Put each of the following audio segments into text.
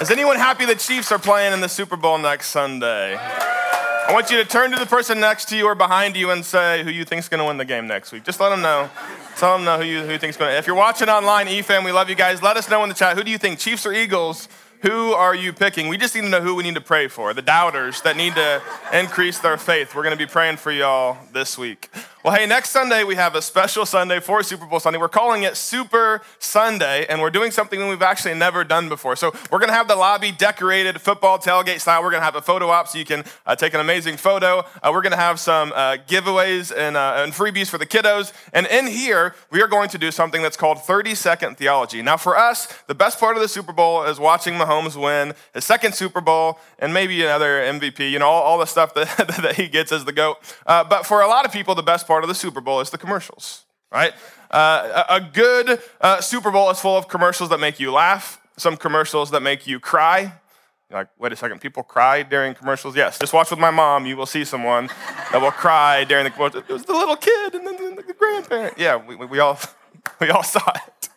Is anyone happy the Chiefs are playing in the Super Bowl next Sunday? I want you to turn to the person next to you or behind you and say who you think is going to win the game next week. Just let them know. Tell them know who you, who you think is going to. If you're watching online, EFAM, we love you guys. Let us know in the chat. Who do you think, Chiefs or Eagles? Who are you picking? We just need to know who we need to pray for. The doubters that need to increase their faith. We're going to be praying for y'all this week. Well, hey, next Sunday we have a special Sunday for Super Bowl Sunday. We're calling it Super Sunday, and we're doing something that we've actually never done before. So we're going to have the lobby decorated football tailgate style. We're going to have a photo op so you can uh, take an amazing photo. Uh, we're going to have some uh, giveaways and, uh, and freebies for the kiddos. And in here, we are going to do something that's called 30 second theology. Now, for us, the best part of the Super Bowl is watching Mahomes win his second Super Bowl and maybe another MVP, you know, all, all the stuff that, that he gets as the GOAT. Uh, but for a lot of people, the best part of the Super Bowl is the commercials, right? Uh, a good uh, Super Bowl is full of commercials that make you laugh, some commercials that make you cry. You're like, wait a second, people cry during commercials? Yes, just watch with my mom. You will see someone that will cry during the commercial. It was the little kid and then the grandparent. Yeah, we, we, all, we all saw it.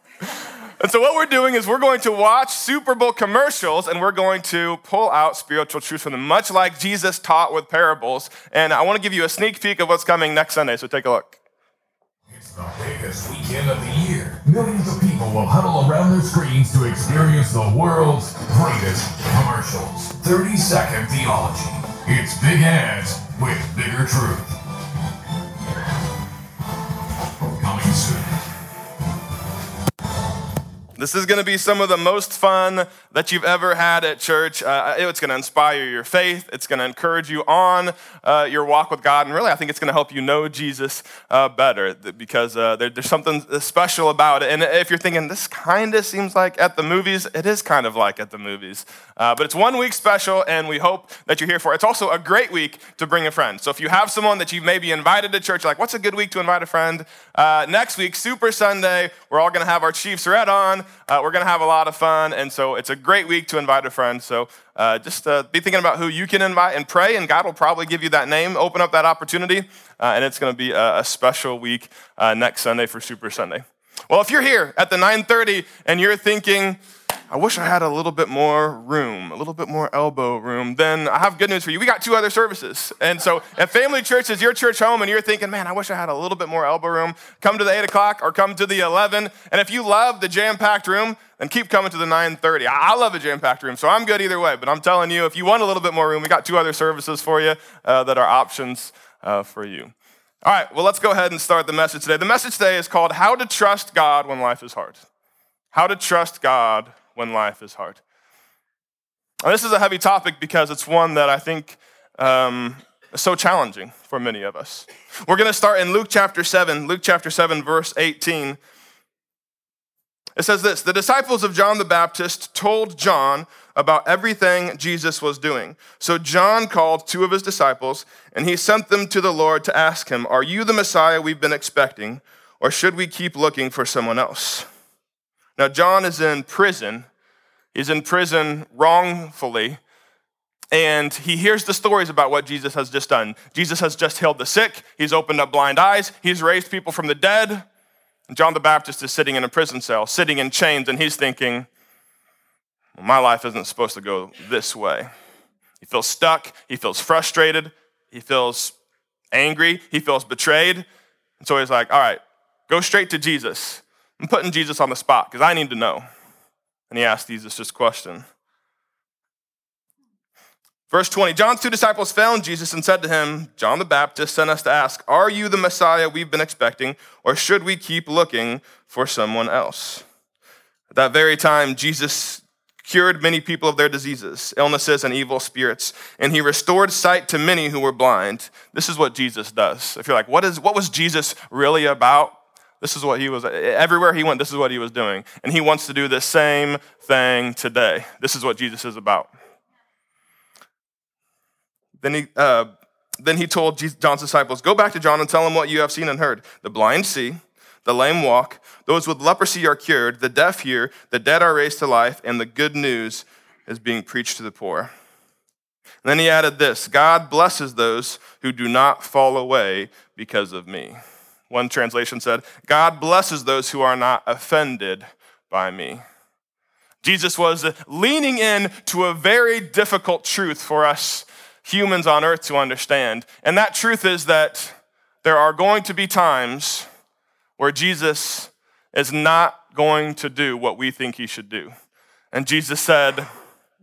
And so, what we're doing is we're going to watch Super Bowl commercials and we're going to pull out spiritual truths from them, much like Jesus taught with parables. And I want to give you a sneak peek of what's coming next Sunday, so take a look. It's the biggest weekend of the year. Millions of people will huddle around their screens to experience the world's greatest commercials. 30 second theology. It's big ads with bigger truth. This is going to be some of the most fun that you've ever had at church. Uh, it's going to inspire your faith. It's going to encourage you on uh, your walk with God. And really, I think it's going to help you know Jesus uh, better because uh, there, there's something special about it. And if you're thinking, this kind of seems like at the movies, it is kind of like at the movies. Uh, but it's one week special, and we hope that you're here for it. It's also a great week to bring a friend. So if you have someone that you maybe invited to church, like, what's a good week to invite a friend? Uh, next week, Super Sunday, we're all going to have our Chiefs red on. Uh, we're going to have a lot of fun, and so it's a great week to invite a friend. So uh, just uh, be thinking about who you can invite and pray, and God will probably give you that name. Open up that opportunity, uh, and it's going to be a, a, special week uh, next Sunday for Super Sunday. Well, if you're here at the 9:30 and you're thinking, I wish I had a little bit more room, a little bit more elbow room. Then I have good news for you. We got two other services. And so if Family Church is your church home and you're thinking, man, I wish I had a little bit more elbow room, come to the 8 o'clock or come to the 11. And if you love the jam-packed room, then keep coming to the 9.30. I love a jam-packed room, so I'm good either way. But I'm telling you, if you want a little bit more room, we got two other services for you uh, that are options uh, for you. All right, well, let's go ahead and start the message today. The message today is called How to Trust God When Life is Hard. How to Trust God when life is hard. This is a heavy topic because it's one that I think um, is so challenging for many of us. We're going to start in Luke chapter 7, Luke chapter 7, verse 18. It says this The disciples of John the Baptist told John about everything Jesus was doing. So John called two of his disciples, and he sent them to the Lord to ask him, Are you the Messiah we've been expecting, or should we keep looking for someone else? Now, John is in prison. He's in prison wrongfully. And he hears the stories about what Jesus has just done. Jesus has just healed the sick, he's opened up blind eyes, he's raised people from the dead. And John the Baptist is sitting in a prison cell, sitting in chains, and he's thinking, well, my life isn't supposed to go this way. He feels stuck, he feels frustrated, he feels angry, he feels betrayed. And so he's like, all right, go straight to Jesus. I'm putting Jesus on the spot because I need to know. And he asked Jesus this question. Verse 20 John's two disciples found Jesus and said to him, John the Baptist sent us to ask, Are you the Messiah we've been expecting, or should we keep looking for someone else? At that very time, Jesus cured many people of their diseases, illnesses, and evil spirits, and he restored sight to many who were blind. This is what Jesus does. If you're like, what, is, what was Jesus really about? This is what he was, everywhere he went, this is what he was doing. And he wants to do the same thing today. This is what Jesus is about. Then he, uh, then he told John's disciples, Go back to John and tell him what you have seen and heard. The blind see, the lame walk, those with leprosy are cured, the deaf hear, the dead are raised to life, and the good news is being preached to the poor. And then he added this God blesses those who do not fall away because of me. One translation said, God blesses those who are not offended by me. Jesus was leaning in to a very difficult truth for us humans on earth to understand. And that truth is that there are going to be times where Jesus is not going to do what we think he should do. And Jesus said,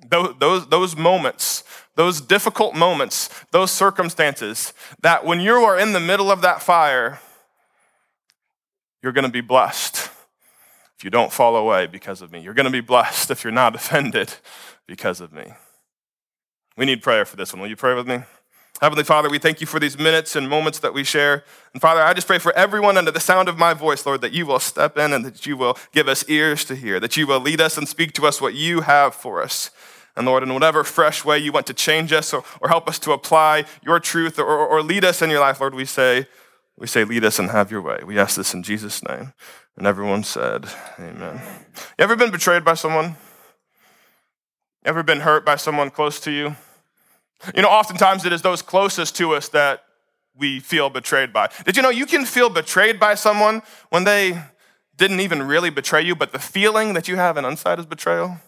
those, those moments, those difficult moments, those circumstances, that when you are in the middle of that fire, you're going to be blessed if you don't fall away because of me. You're going to be blessed if you're not offended because of me. We need prayer for this one. Will you pray with me? Heavenly Father, we thank you for these minutes and moments that we share. And Father, I just pray for everyone under the sound of my voice, Lord, that you will step in and that you will give us ears to hear, that you will lead us and speak to us what you have for us. And Lord, in whatever fresh way you want to change us or, or help us to apply your truth or, or lead us in your life, Lord, we say, we say, lead us and have your way. We ask this in Jesus' name. And everyone said, Amen. You ever been betrayed by someone? Ever been hurt by someone close to you? You know, oftentimes it is those closest to us that we feel betrayed by. Did you know you can feel betrayed by someone when they didn't even really betray you, but the feeling that you have inside is betrayal?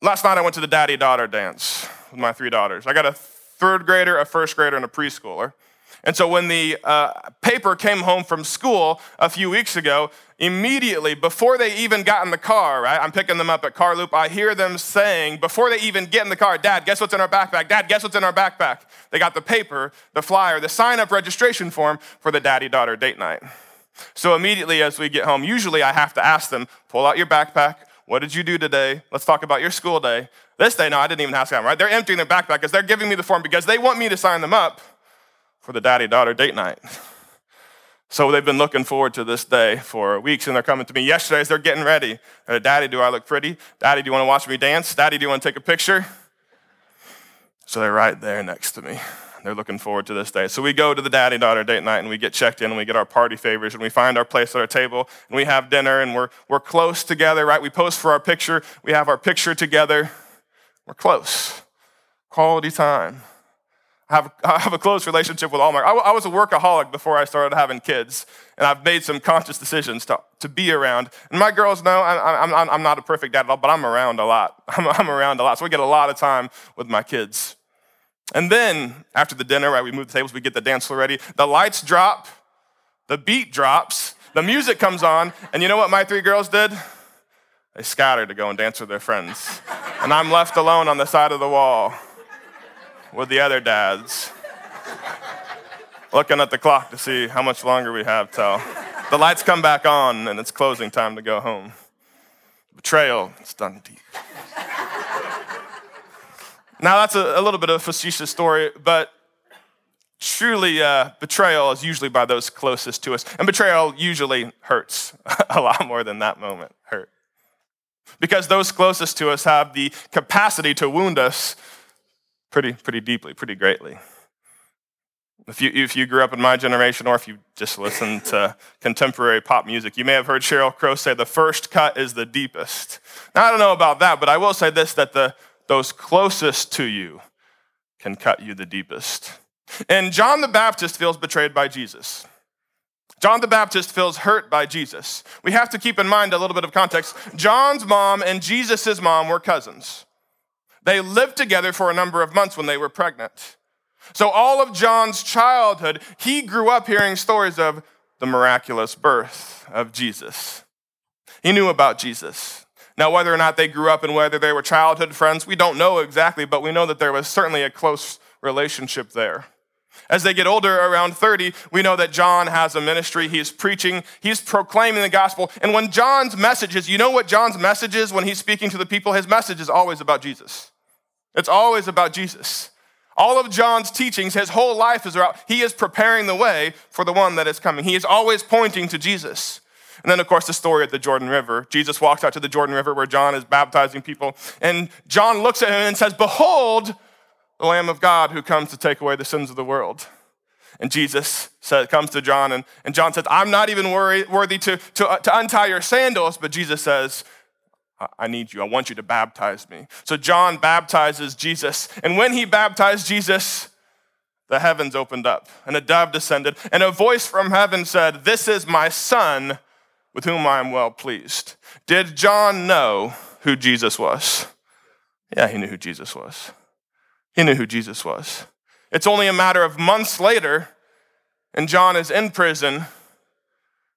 Last night I went to the daddy daughter dance with my three daughters. I got a third grader, a first grader, and a preschooler. And so when the uh, paper came home from school a few weeks ago, immediately, before they even got in the car, right? I'm picking them up at Car Loop. I hear them saying, before they even get in the car, Dad, guess what's in our backpack? Dad, guess what's in our backpack? They got the paper, the flyer, the sign up registration form for the daddy daughter date night. So immediately as we get home, usually I have to ask them, pull out your backpack. What did you do today? Let's talk about your school day. This day, no, I didn't even ask them, right? They're emptying their backpack because they're giving me the form because they want me to sign them up for the daddy daughter date night. So they've been looking forward to this day for weeks, and they're coming to me yesterday as they're getting ready. They're, Daddy, do I look pretty? Daddy, do you want to watch me dance? Daddy, do you want to take a picture? So they're right there next to me. They're looking forward to this day. So we go to the daddy daughter date night and we get checked in and we get our party favors and we find our place at our table and we have dinner and we're, we're close together, right? We post for our picture. We have our picture together. We're close. Quality time have, have a close relationship with all my. I, I was a workaholic before I started having kids, and I've made some conscious decisions to, to be around. And my girls know I, I'm, I'm not a perfect dad at all, but I'm around a lot. I'm, I'm around a lot, so we get a lot of time with my kids. And then after the dinner, right, we move the tables, we get the dance floor ready. The lights drop, the beat drops, the music comes on, and you know what my three girls did? They scattered to go and dance with their friends. And I'm left alone on the side of the wall with the other dads, looking at the clock to see how much longer we have till the lights come back on and it's closing time to go home. Betrayal, it's done deep. now, that's a, a, little bit of a facetious story, but truly, uh, betrayal is usually by those closest to us. And betrayal usually hurts a lot more than that moment hurt. Because those closest to us have the capacity to wound us pretty, pretty deeply, pretty greatly. If you, if you grew up in my generation or if you just listened to contemporary pop music, you may have heard Sheryl Crow say the first cut is the deepest. Now, I don't know about that, but I will say this that the, those closest to you can cut you the deepest. And John the Baptist feels betrayed by Jesus. John the Baptist feels hurt by Jesus. We have to keep in mind a little bit of context. John's mom and Jesus' mom were cousins. They lived together for a number of months when they were pregnant. So, all of John's childhood, he grew up hearing stories of the miraculous birth of Jesus. He knew about Jesus. Now, whether or not they grew up and whether they were childhood friends, we don't know exactly, but we know that there was certainly a close relationship there. As they get older, around 30, we know that John has a ministry. He's preaching, he's proclaiming the gospel. And when John's message is, you know what John's message is when he's speaking to the people? His message is always about Jesus. It's always about Jesus. All of John's teachings, his whole life is about, he is preparing the way for the one that is coming. He is always pointing to Jesus. And then, of course, the story at the Jordan River. Jesus walks out to the Jordan River where John is baptizing people. And John looks at him and says, Behold, the Lamb of God who comes to take away the sins of the world. And Jesus said, comes to John, and, and John says, I'm not even worry, worthy to, to, uh, to untie your sandals. But Jesus says, I need you. I want you to baptize me. So John baptizes Jesus. And when he baptized Jesus, the heavens opened up and a dove descended, and a voice from heaven said, This is my son with whom I am well pleased. Did John know who Jesus was? Yeah, he knew who Jesus was. He knew who Jesus was. It's only a matter of months later, and John is in prison,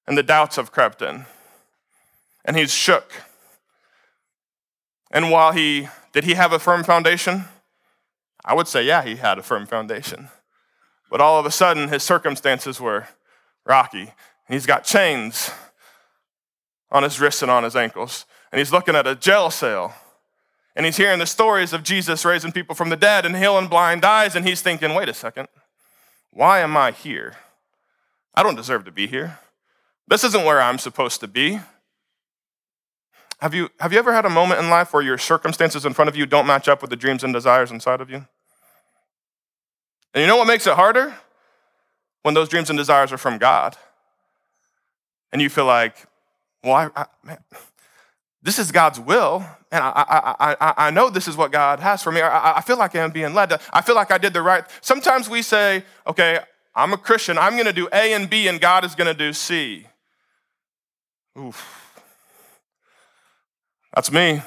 and the doubts have crept in. And he's shook. And while he, did he have a firm foundation? I would say, yeah, he had a firm foundation. But all of a sudden, his circumstances were rocky. He's got chains on his wrists and on his ankles. And he's looking at a jail cell and he's hearing the stories of Jesus raising people from the dead and healing blind eyes, and he's thinking, wait a second, why am I here? I don't deserve to be here. This isn't where I'm supposed to be. Have you, have you ever had a moment in life where your circumstances in front of you don't match up with the dreams and desires inside of you? And you know what makes it harder? When those dreams and desires are from God. And you feel like, well, I, I man, this is God's will, and I, I, I, I know this is what God has for me. I, I feel like I'm being led. I feel like I did the right. Sometimes we say, okay, I'm a Christian. I'm going to do A and B, and God is going to do C. Oof. That's me.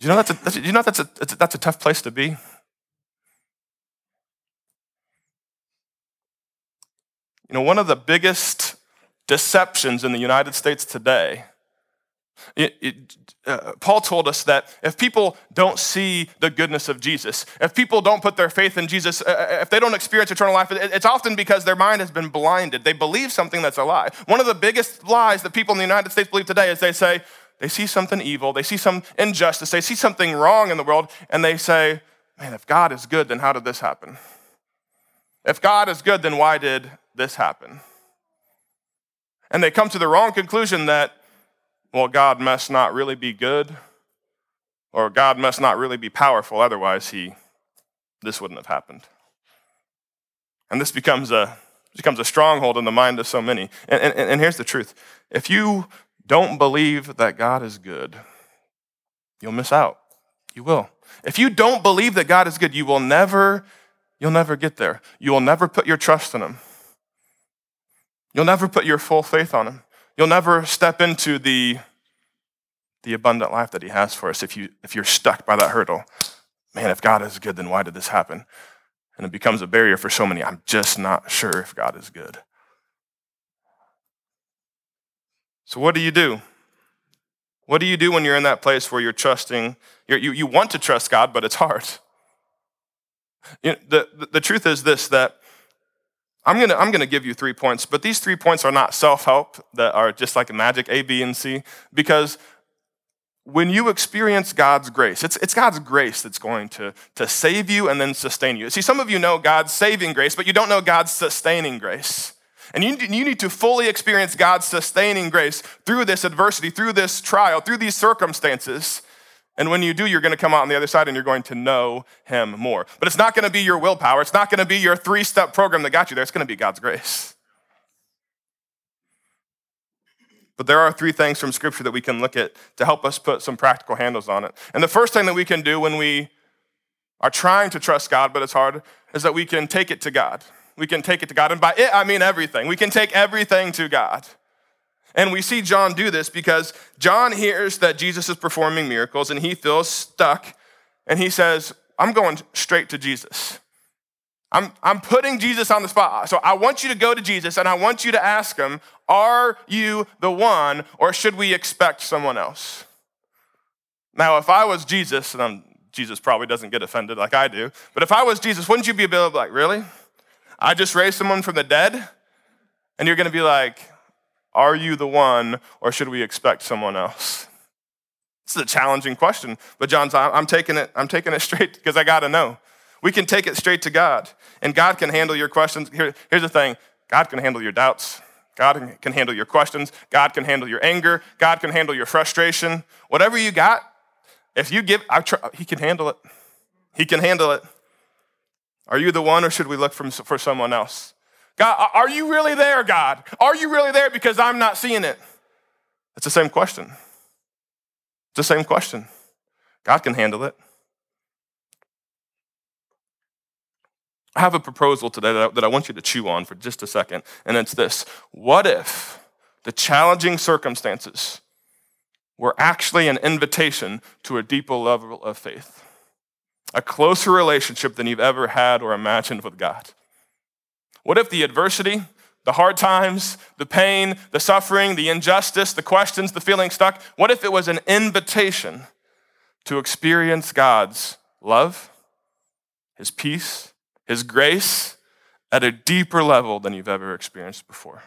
You know that's a, that's, you know that's a, that's a tough place to be. You know, one of the biggest deceptions in the United States today it, it, uh, Paul told us that if people don't see the goodness of Jesus, if people don't put their faith in Jesus, uh, uh if they don't experience eternal life, it, it's often because their mind has been blinded. They believe something that's a lie. One of the biggest lies that people in the United States believe today is they say, they see something evil, they see some injustice, they see something wrong in the world, and they say, man, if God is good, then how did this happen? If God is good, then why did this happen? And they come to the wrong conclusion that well, God must not really be good, or God must not really be powerful, otherwise, he, this wouldn't have happened. And this becomes a, becomes a stronghold in the mind of so many. And, and, and here's the truth if you don't believe that God is good, you'll miss out. You will. If you don't believe that God is good, you will never, you'll never get there. You will never put your trust in Him. You'll never put your full faith on Him. You'll never step into the, the abundant life that He has for us if, you, if you're stuck by that hurdle. Man, if God is good, then why did this happen? And it becomes a barrier for so many. I'm just not sure if God is good. So, what do you do? What do you do when you're in that place where you're trusting? You're, you you want to trust God, but it's hard. You know, the, the, the truth is this that I'm gonna, I'm gonna give you three points, but these three points are not self help that are just like magic A, B, and C, because when you experience God's grace, it's, it's God's grace that's going to, to save you and then sustain you. See, some of you know God's saving grace, but you don't know God's sustaining grace. And you, you need to fully experience God's sustaining grace through this adversity, through this trial, through these circumstances. And when you do, you're going to come out on the other side and you're going to know Him more. But it's not going to be your willpower. It's not going to be your three step program that got you there. It's going to be God's grace. But there are three things from Scripture that we can look at to help us put some practical handles on it. And the first thing that we can do when we are trying to trust God, but it's hard, is that we can take it to God. We can take it to God. And by it, I mean everything. We can take everything to God. And we see John do this because John hears that Jesus is performing miracles and he feels stuck and he says, I'm going straight to Jesus. I'm, I'm putting Jesus on the spot. So I want you to go to Jesus and I want you to ask him, Are you the one or should we expect someone else? Now, if I was Jesus, and I'm, Jesus probably doesn't get offended like I do, but if I was Jesus, wouldn't you be a bit like, Really? I just raised someone from the dead? And you're going to be like, are you the one, or should we expect someone else? This is a challenging question, but John's, I'm taking it, I'm taking it straight because I got to know. We can take it straight to God, and God can handle your questions. Here, here's the thing God can handle your doubts. God can handle your questions. God can handle your anger. God can handle your frustration. Whatever you got, if you give, try, He can handle it. He can handle it. Are you the one, or should we look for someone else? God, are you really there, God? Are you really there because I'm not seeing it? It's the same question. It's the same question. God can handle it. I have a proposal today that I, that I want you to chew on for just a second, and it's this What if the challenging circumstances were actually an invitation to a deeper level of faith? A closer relationship than you've ever had or imagined with God? What if the adversity, the hard times, the pain, the suffering, the injustice, the questions, the feeling stuck, what if it was an invitation to experience God's love, His peace, His grace at a deeper level than you've ever experienced before?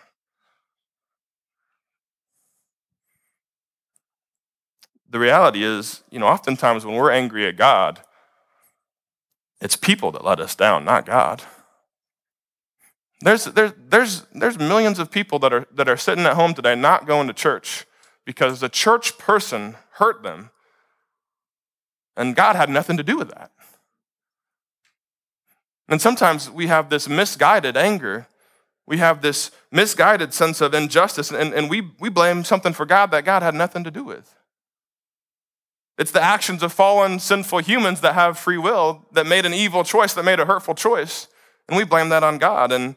The reality is, you know, oftentimes when we're angry at God, it's people that let us down, not God. There's, there's, there's, there's millions of people that are, that are sitting at home today not going to church because the church person hurt them, and God had nothing to do with that. And sometimes we have this misguided anger. We have this misguided sense of injustice, and, and we, we blame something for God that God had nothing to do with. It's the actions of fallen, sinful humans that have free will that made an evil choice, that made a hurtful choice. And we blame that on God. And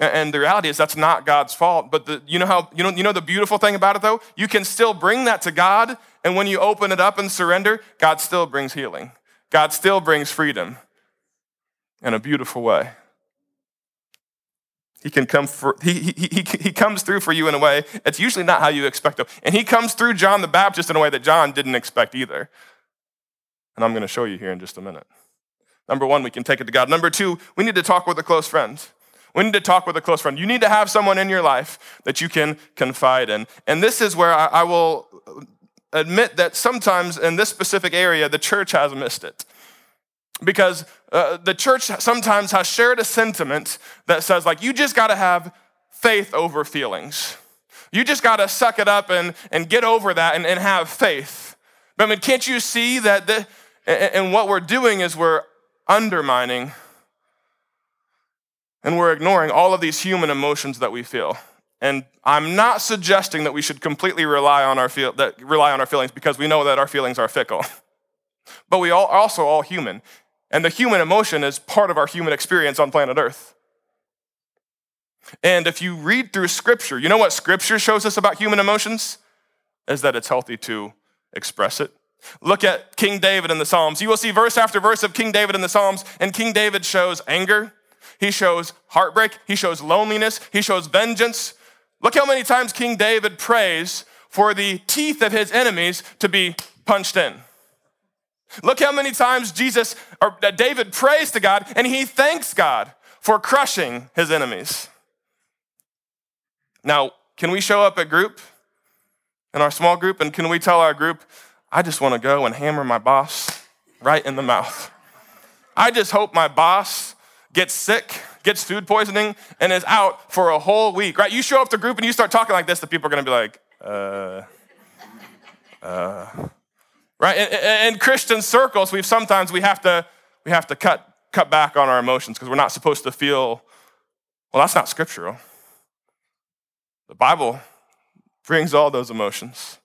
and the reality is that's not God's fault. But the, you know how you know you know the beautiful thing about it though? You can still bring that to God, and when you open it up and surrender, God still brings healing. God still brings freedom in a beautiful way. He can come for, he, he, he, he comes through for you in a way it's usually not how you expect him. And he comes through John the Baptist in a way that John didn't expect either. And I'm going to show you here in just a minute. Number one, we can take it to God. Number two, we need to talk with a close friend. We need to talk with a close friend. You need to have someone in your life that you can confide in. And this is where I, I will admit that sometimes in this specific area, the church has missed it. Because uh, the church sometimes has shared a sentiment that says, like, you just got to have faith over feelings. You just got to suck it up and, and get over that and, and have faith. But I mean, can't you see that the, and what we're doing is we're undermining and we're ignoring all of these human emotions that we feel. And I'm not suggesting that we should completely rely on our, feel, that, rely on our feelings because we know that our feelings are fickle. But we all, are also all human. And the human emotion is part of our human experience on planet Earth. And if you read through Scripture, you know what Scripture shows us about human emotions? Is that it's healthy to express it. Look at King David in the Psalms. You will see verse after verse of King David in the Psalms, and King David shows anger, he shows heartbreak. He shows loneliness. He shows vengeance. Look how many times King David prays for the teeth of his enemies to be punched in. Look how many times Jesus or David prays to God and he thanks God for crushing his enemies. Now, can we show up at group in our small group and can we tell our group, I just want to go and hammer my boss right in the mouth? I just hope my boss gets sick, gets food poisoning, and is out for a whole week, right? You show up to group and you start talking like this, the people are gonna be like, uh, uh, right? In, in Christian circles, we've sometimes we have to we have to cut cut back on our emotions because we're not supposed to feel. Well, that's not scriptural. The Bible brings all those emotions,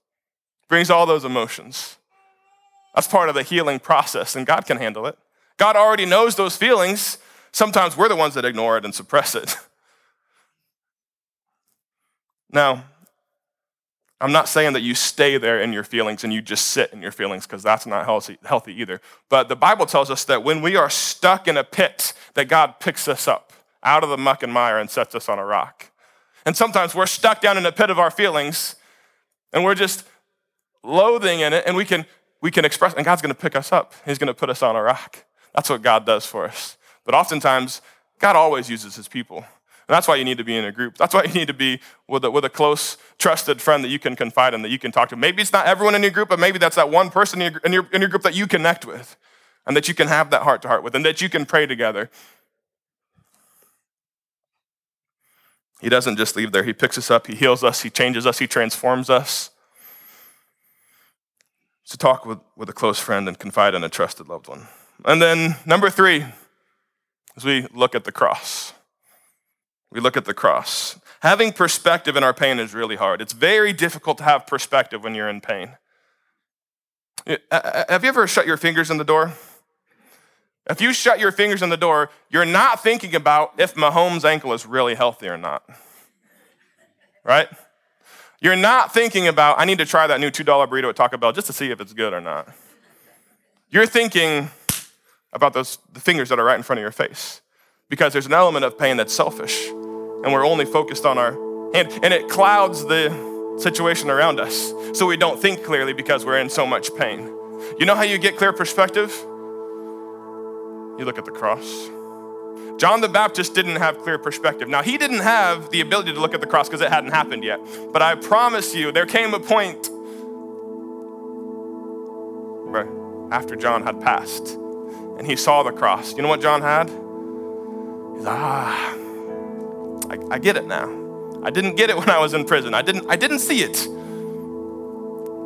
brings all those emotions. That's part of the healing process, and God can handle it. God already knows those feelings, Sometimes we're the ones that ignore it and suppress it. now, I'm not saying that you stay there in your feelings and you just sit in your feelings because that's not healthy, healthy either. But the Bible tells us that when we are stuck in a pit, that God picks us up out of the muck and mire and sets us on a rock. And sometimes we're stuck down in a pit of our feelings and we're just loathing in it and we can we can express and God's to pick us up. He's to put us on a rock. That's what God does for us. But oftentimes, God always uses his people. And that's why you need to be in a group. That's why you need to be with a, with a close, trusted friend that you can confide in, that you can talk to. Maybe it's not everyone in your group, but maybe that's that one person in your, in your, in your group that you connect with and that you can have that heart to heart with and that you can pray together. He doesn't just leave there. He picks us up, he heals us, he changes us, he transforms us. To talk with, with a close friend and confide in a trusted loved one. And then, number three, as we look at the cross. We look at the cross. Having perspective in our pain is really hard. It's very difficult to have perspective when you're in pain. Uh, uh, have you ever shut your fingers in the door? If you shut your fingers in the door, you're not thinking about if Mahomes' ankle is really healthy or not. Right? You're not thinking about, I need to try that new $2 burrito at Taco Bell just to see if it's good or not. You're thinking about those the fingers that are right in front of your face because there's an element of pain that's selfish and we're only focused on our hand and it clouds the situation around us so we don't think clearly because we're in so much pain. You know how you get clear perspective? You look at the cross. John the Baptist didn't have clear perspective. Now, he didn't have the ability to look at the cross because it hadn't happened yet. But I promise you, there came a point where after John had passed and he saw the cross, you know what John had? Ah, I, I get it now. I didn't get it when I was in prison. I didn't, I didn't see it.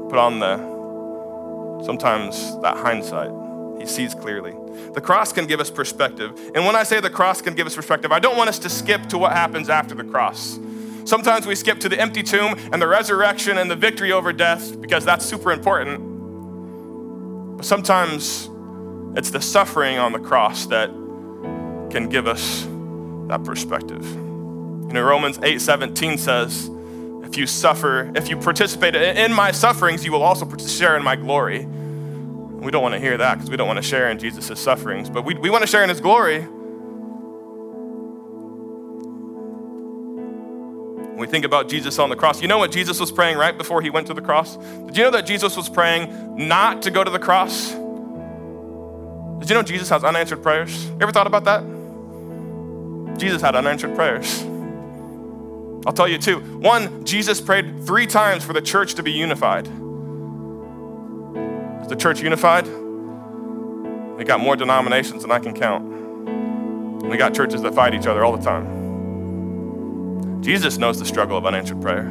But on the, sometimes that hindsight, he sees clearly. The cross can give us perspective. And when I say the cross can give us perspective, I don't want us to skip to what happens after the cross. Sometimes we skip to the empty tomb and the resurrection and the victory over death because that's super important. But sometimes it's the suffering on the cross that can give us that perspective. You know, Romans 8:17 says, if you suffer, if you participate in my sufferings, you will also share in my glory. We don't want to hear that because we don't want to share in Jesus' sufferings, but we, we want to share in his glory. When we think about Jesus on the cross, you know what Jesus was praying right before he went to the cross? Did you know that Jesus was praying not to go to the cross? Did you know Jesus has unanswered prayers? You ever thought about that? Jesus had unanswered prayers. I'll tell you two. One, Jesus prayed three times for the church to be unified. Is the church unified? We got more denominations than I can count. We got churches that fight each other all the time. Jesus knows the struggle of unanswered prayer.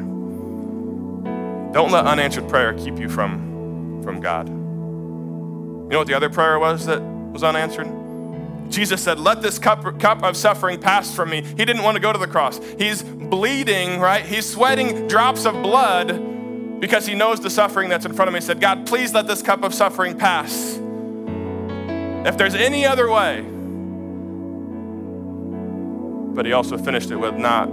Don't let unanswered prayer keep you from, from God. You know what the other prayer was that was unanswered? Jesus said, Let this cup, cup of suffering pass from me. He didn't want to go to the cross. He's bleeding, right? He's sweating drops of blood because he knows the suffering that's in front of me. He said, God, please let this cup of suffering pass. If there's any other way. But he also finished it with, Not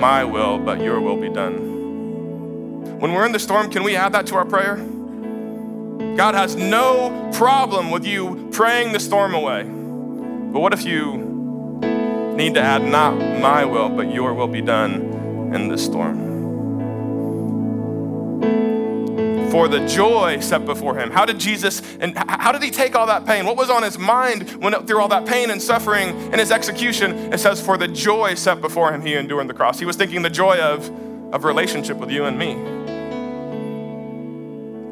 my will, but your will be done. When we're in the storm, can we add that to our prayer? God has no problem with you praying the storm away. But what if you need to add, Not my will, but your will be done in this storm? for the joy set before him. How did Jesus and how did he take all that pain? What was on his mind when through all that pain and suffering and his execution? It says, for the joy set before him, he endured the cross. He was thinking the joy of, of relationship with you and me.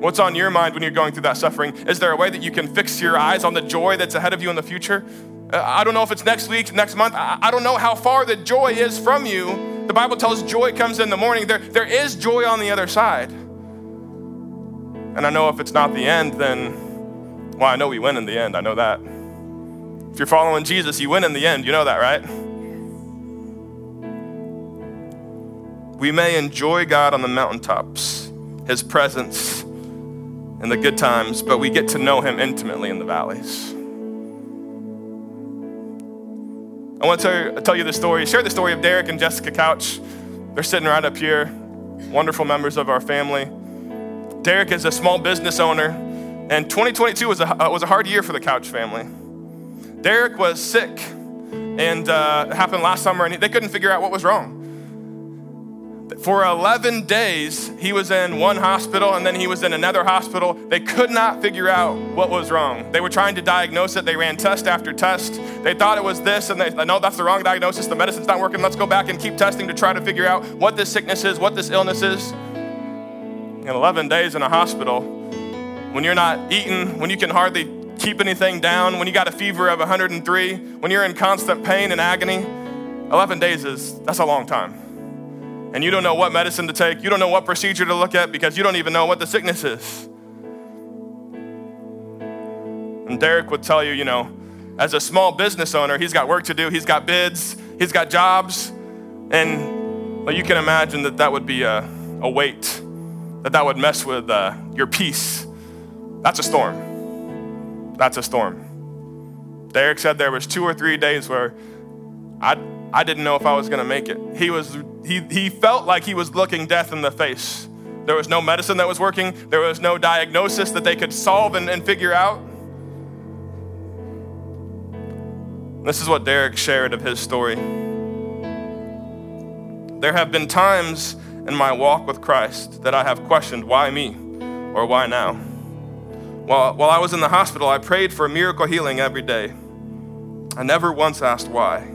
What's on your mind when you're going through that suffering? Is there a way that you can fix your eyes on the joy that's ahead of you in the future? Uh, I don't know if it's next week, next month. I don't know how far the joy is from you. The Bible tells joy comes in the morning. There, there is joy on the other side. And I know if it's not the end, then, well, I know we win in the end. I know that. If you're following Jesus, you win in the end. You know that, right? We may enjoy God on the mountaintops, His presence in the good times, but we get to know Him intimately in the valleys. I want to tell you the story, share the story of Derek and Jessica Couch. They're sitting right up here, wonderful members of our family. Derek is a small business owner, and 2022 was a, uh, was a hard year for the Couch family. Derek was sick, and uh, it happened last summer, and they couldn't figure out what was wrong. For 11 days, he was in one hospital and then he was in another hospital. They could not figure out what was wrong. They were trying to diagnose it. They ran test after test. They thought it was this, and they no, that's the wrong diagnosis. The medicine's not working. Let's go back and keep testing to try to figure out what this sickness is, what this illness is in 11 days in a hospital, when you're not eating, when you can hardly keep anything down, when you got a fever of 103, when you're in constant pain and agony, 11 days is, that's a long time. And you don't know what medicine to take, you don't know what procedure to look at because you don't even know what the sickness is. And Derek would tell you, you know, as a small business owner, he's got work to do, he's got bids, he's got jobs, and well, you can imagine that that would be a, a weight, that that would mess with uh, your peace. That's a storm. That's a storm. Derek said there was two or three days where I, I didn't know if I was going to make it. He, was, he, he felt like he was looking death in the face. There was no medicine that was working, there was no diagnosis that they could solve and, and figure out. This is what Derek shared of his story. There have been times in my walk with Christ that I have questioned why me or why now. While, while I was in the hospital, I prayed for a miracle healing every day. I never once asked why.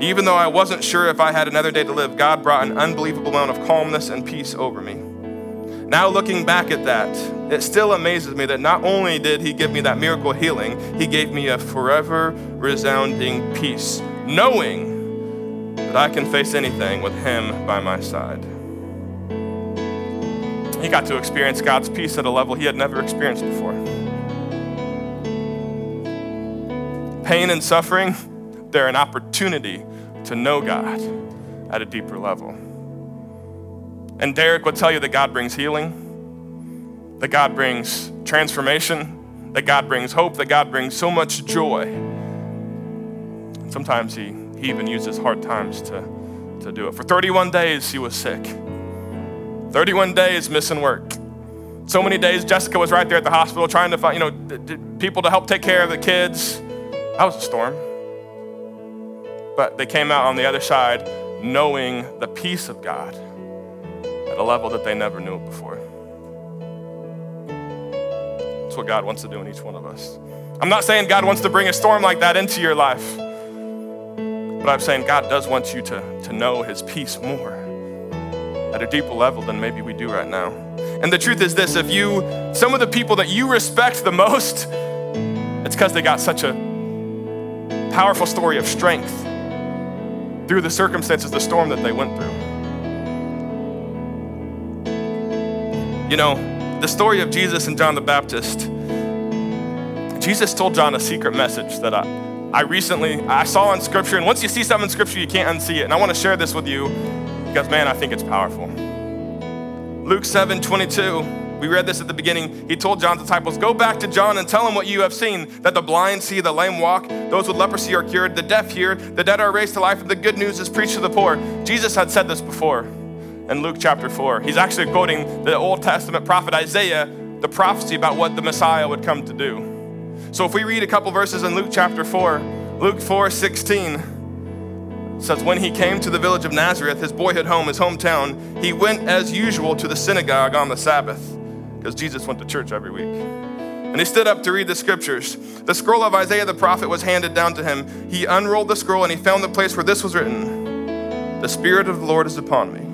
Even though I wasn't sure if I had another day to live, God brought an unbelievable amount of calmness and peace over me. Now, looking back at that, it still amazes me that not only did He give me that miracle healing, He gave me a forever resounding peace, knowing that I can face anything with Him by my side. He got to experience God's peace at a level he had never experienced before. Pain and suffering, they're an opportunity to know God at a deeper level. And Derek will tell you that God brings healing, that God brings transformation, that God brings hope, that God brings so much joy. Sometimes he, he even uses hard times to, to do it. For 31 days, he was sick. 31 days missing work. So many days, Jessica was right there at the hospital trying to find, you know, people to help take care of the kids. That was a storm. But they came out on the other side knowing the peace of God at a level that they never knew it before. That's what God wants to do in each one of us. I'm not saying God wants to bring a storm like that into your life, but I'm saying God does want you to, to know His peace more at a deeper level than maybe we do right now. And the truth is this if you, some of the people that you respect the most, it's because they got such a powerful story of strength through the circumstances, the storm that they went through. You know, the story of Jesus and John the Baptist, Jesus told John a secret message that I, I recently I saw in scripture. And once you see something in scripture, you can't unsee it. And I want to share this with you because man, I think it's powerful. Luke 7 22. We read this at the beginning. He told John's disciples, Go back to John and tell him what you have seen that the blind see, the lame walk, those with leprosy are cured, the deaf hear, the dead are raised to life, and the good news is preached to the poor. Jesus had said this before in Luke chapter 4. He's actually quoting the Old Testament prophet Isaiah, the prophecy about what the Messiah would come to do. So if we read a couple verses in Luke chapter 4, Luke 4 16 says, When he came to the village of Nazareth, his boyhood home, his hometown, he went as usual to the synagogue on the Sabbath, because Jesus went to church every week. And he stood up to read the scriptures. The scroll of Isaiah the prophet was handed down to him. He unrolled the scroll and he found the place where this was written The Spirit of the Lord is upon me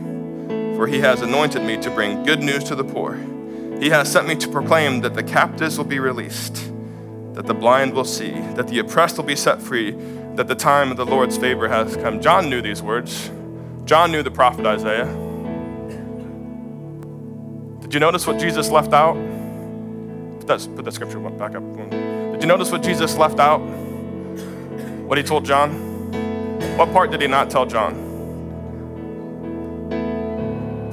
for he has anointed me to bring good news to the poor. He has sent me to proclaim that the captives will be released, that the blind will see, that the oppressed will be set free, that the time of the Lord's favor has come. John knew these words. John knew the prophet Isaiah. Did you notice what Jesus left out? Put that, put that scripture back up. Did you notice what Jesus left out? What he told John? What part did he not tell John?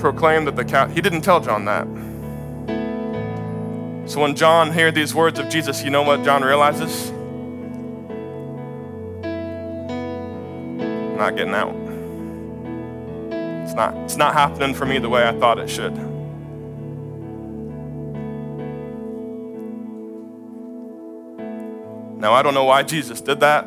proclaim that the cat, he didn't tell John that. So when John heard these words of Jesus, you know what John realizes? Not getting out. It's not, it's not happening for me the way I thought it should. Now, I don't know why Jesus did that,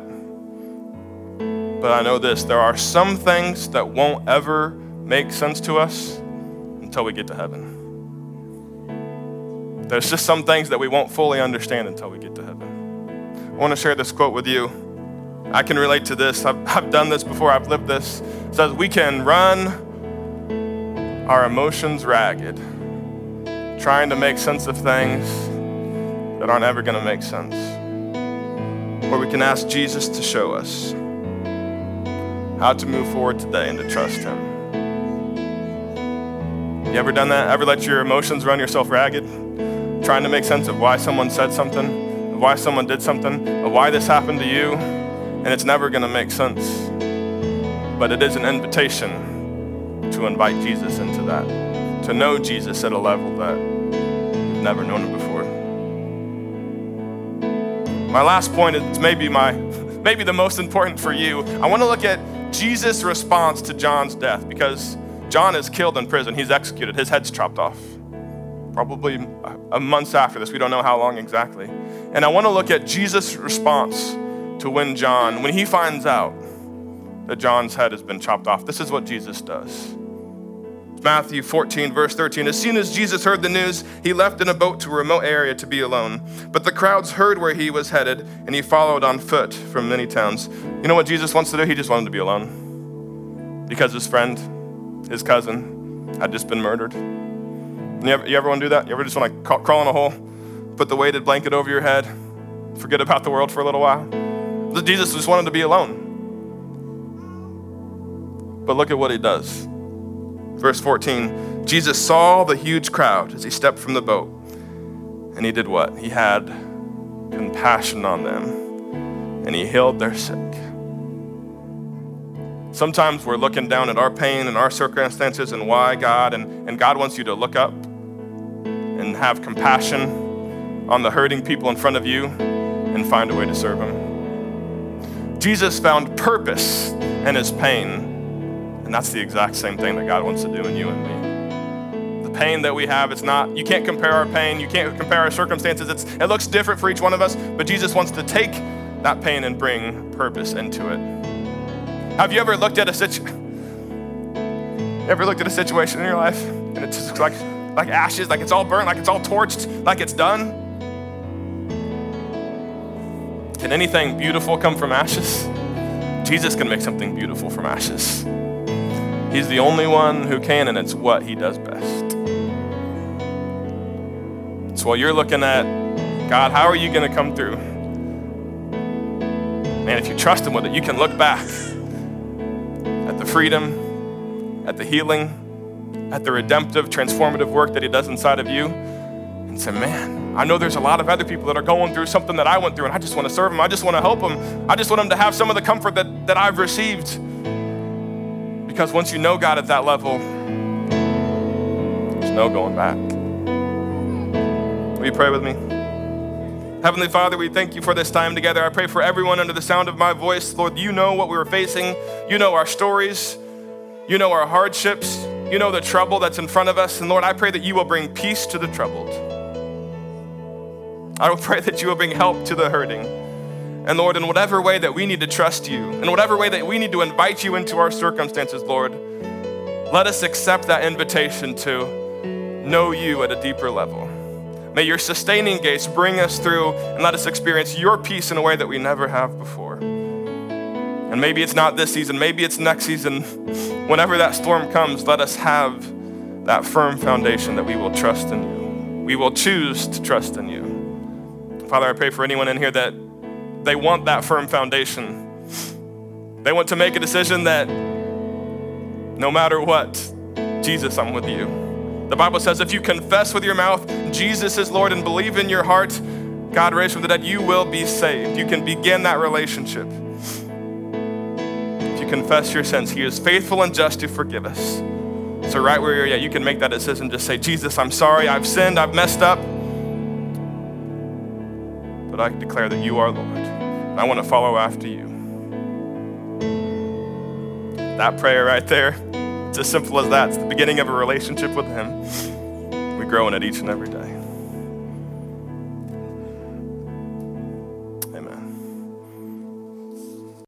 but I know this there are some things that won't ever make sense to us until we get to heaven. There's just some things that we won't fully understand until we get to heaven. I want to share this quote with you. I can relate to this. I've, I've done this before, I've lived this. It says, We can run our emotions ragged, trying to make sense of things that aren't ever going to make sense. Or we can ask Jesus to show us how to move forward today and to trust Him. You ever done that? Ever let your emotions run yourself ragged? Trying to make sense of why someone said something, of why someone did something, of why this happened to you, and it's never going to make sense. But it is an invitation to invite Jesus into that, to know Jesus at a level that you've never known him before. My last point is maybe my maybe the most important for you. I want to look at Jesus' response to John's death because John is killed in prison. He's executed. His head's chopped off. Probably a months after this. We don't know how long exactly. And I want to look at Jesus' response to when John, when he finds out that John's head has been chopped off. This is what Jesus does. Matthew 14, verse 13. As soon as Jesus heard the news, he left in a boat to a remote area to be alone. But the crowds heard where he was headed, and he followed on foot from many towns. You know what Jesus wants to do? He just wanted to be alone. Because his friend, his cousin, had just been murdered. You ever, you ever want to do that? You ever just want to crawl in a hole, put the weighted blanket over your head, forget about the world for a little while? Jesus just wanted to be alone. But look at what he does. Verse 14 Jesus saw the huge crowd as he stepped from the boat. And he did what? He had compassion on them and he healed their sick. Sometimes we're looking down at our pain and our circumstances and why God, and, and God wants you to look up and have compassion on the hurting people in front of you and find a way to serve them. Jesus found purpose in his pain and that's the exact same thing that God wants to do in you and me. The pain that we have, it's not, you can't compare our pain, you can't compare our circumstances. It's, it looks different for each one of us, but Jesus wants to take that pain and bring purpose into it. Have you ever looked at a situation? Ever looked at a situation in your life and it just like like ashes, like it's all burnt, like it's all torched, like it's done? Can anything beautiful come from ashes? Jesus can make something beautiful from ashes. He's the only one who can, and it's what he does best. So while you're looking at, God, how are you going to come through? Man, if you trust him with it, you can look back at the freedom, at the healing, at the redemptive, transformative work that he does inside of you, and say, man, I know there's a lot of other people that are going through something that I went through, and I just want to serve them. I just want to help them. I just want them to have some of the comfort that, that I've received. Because once you know God at that level, there's no going back. Will you pray with me? Heavenly Father, we thank you for this time together. I pray for everyone under the sound of my voice. Lord, you know what we were facing. You know our stories. You know our hardships. You know the trouble that's in front of us. And Lord, I pray that you will bring peace to the troubled. I will pray that you will bring help to the hurting. And Lord, in whatever way that we need to trust you, in whatever way that we need to invite you into our circumstances, Lord, let us accept that invitation to know you at a deeper level. May your sustaining grace bring us through and let us experience your peace in a way that we never have before. And maybe it's not this season, maybe it's next season. Whenever that storm comes, let us have that firm foundation that we will trust in you. We will choose to trust in you. Father, I pray for anyone in here that they want that firm foundation. They want to make a decision that no matter what, Jesus, I'm with you. The Bible says if you confess with your mouth Jesus is Lord and believe in your heart, God raised from the dead, you will be saved. You can begin that relationship. If you confess your sins, He is faithful and just to forgive us. So, right where you're at, you can make that decision. Just say, Jesus, I'm sorry, I've sinned, I've messed up. But I declare that you are Lord. I want to follow after you. That prayer right there, it's as simple as that. It's the beginning of a relationship with Him. We grow in it each and every day.